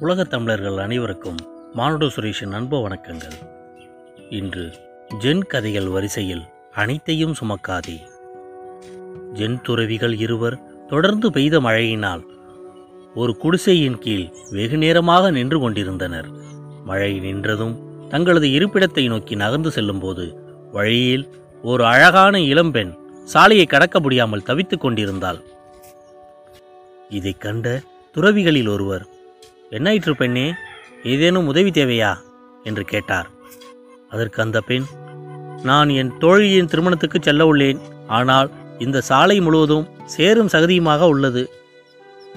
உலக தமிழர்கள் அனைவருக்கும் மானுட சுரேஷின் அன்பு வணக்கங்கள். இன்று ஜென் கதைகள் வரிசையில் அனைத்தையும் சுமக்காதே. ஜென் துறவிகள் இருவர் தொடர்ந்து பெய்த மழையினால் ஒரு குடிசையின் கீழ் வெகு நேரமாக நின்று கொண்டிருந்தனர். மழை நின்றதும் தங்களது இருப்பிடத்தை நோக்கி நகர்ந்து செல்லும்போது வழியில் ஒரு அழகான இளம்பெண் சாலையை கடக்க முடியாமல் தவித்துக் கொண்டிருந்தாள். இதைக் கண்ட துறவிகளில் ஒருவர் என்னாயிற்று பெண்ணே? ஏதேனும் உதவி தேவையா? என்று கேட்டார். அதற்கு அந்த பெண் நான் என் தோழியின் திருமணத்துக்கு செல்ல உள்ளேன். ஆனால் இந்த சாலை முழுவதும் சேரும் சகதியுமாக உள்ளது.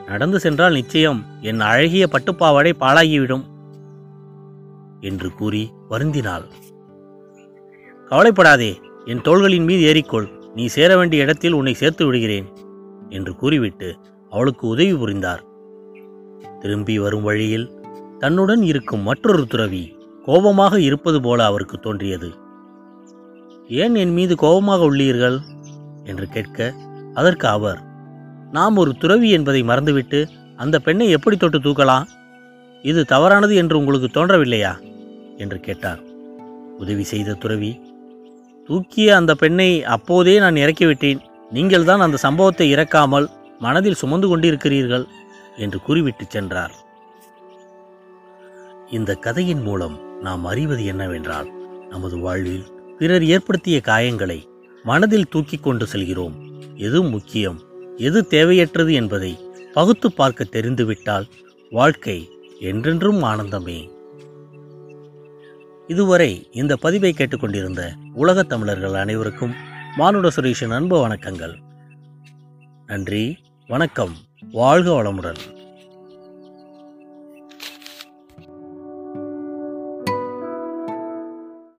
நடந்து சென்றால் நிச்சயம் என் அழகிய பட்டுப்பாவாடை பாழாகிவிடும் என்று கூறி வருந்தினாள். கவலைப்படாதே என் தோள்களின் மீது ஏறிக்கொள். நீ சேர வேண்டிய இடத்தில் உன்னை சேர்த்து விடுகிறேன் என்று கூறிவிட்டு அவளுக்கு உதவி புரிந்தார். திரும்பி வரும் வழியில் தன்னுடன் இருக்கும் மற்றொரு துறவி கோபமாக இருப்பது போல அவருக்கு தோன்றியது. ஏன் என் மீது கோபமாக உள்ளீர்கள்? என்று கேட்க அதற்கு அவர் நாம் ஒரு துறவி என்பதை மறந்துவிட்டு அந்த பெண்ணை எப்படி தொட்டு தூக்கலாம்? இது தவறானது என்று உங்களுக்கு தோன்றவில்லையா? என்று கேட்டார். உதவி செய்த துறவி தூக்கிய அந்த பெண்ணை அப்போதே நான் இறக்கிவிட்டேன். நீங்கள்தான் அந்த சம்பவத்தை இறக்காமல் மனதில் சுமந்து கொண்டிருக்கிறீர்கள். என்று கூறிவிட்டு சென்றார். இந்த கதையின் மூலம் நாம் அறிவது என்னவென்றால் நமது வாழ்வில் பிறர் ஏற்படுத்திய காயங்களை மனதில் தூக்கிக் கொண்டு செல்கிறோம். எது முக்கியம் எது தேவையற்றது என்பதை பகுத்து பார்க்க தெரிந்துவிட்டால் வாழ்க்கை என்றென்றும் ஆனந்தமே. இதுவரை இந்த பதிவை கேட்டுக்கொண்டிருந்த உலகத் தமிழர்கள் அனைவருக்கும் மானுட சுரேஷின் அன்பு வணக்கங்கள். நன்றி வணக்கம். வாழ்க வளமுடன்.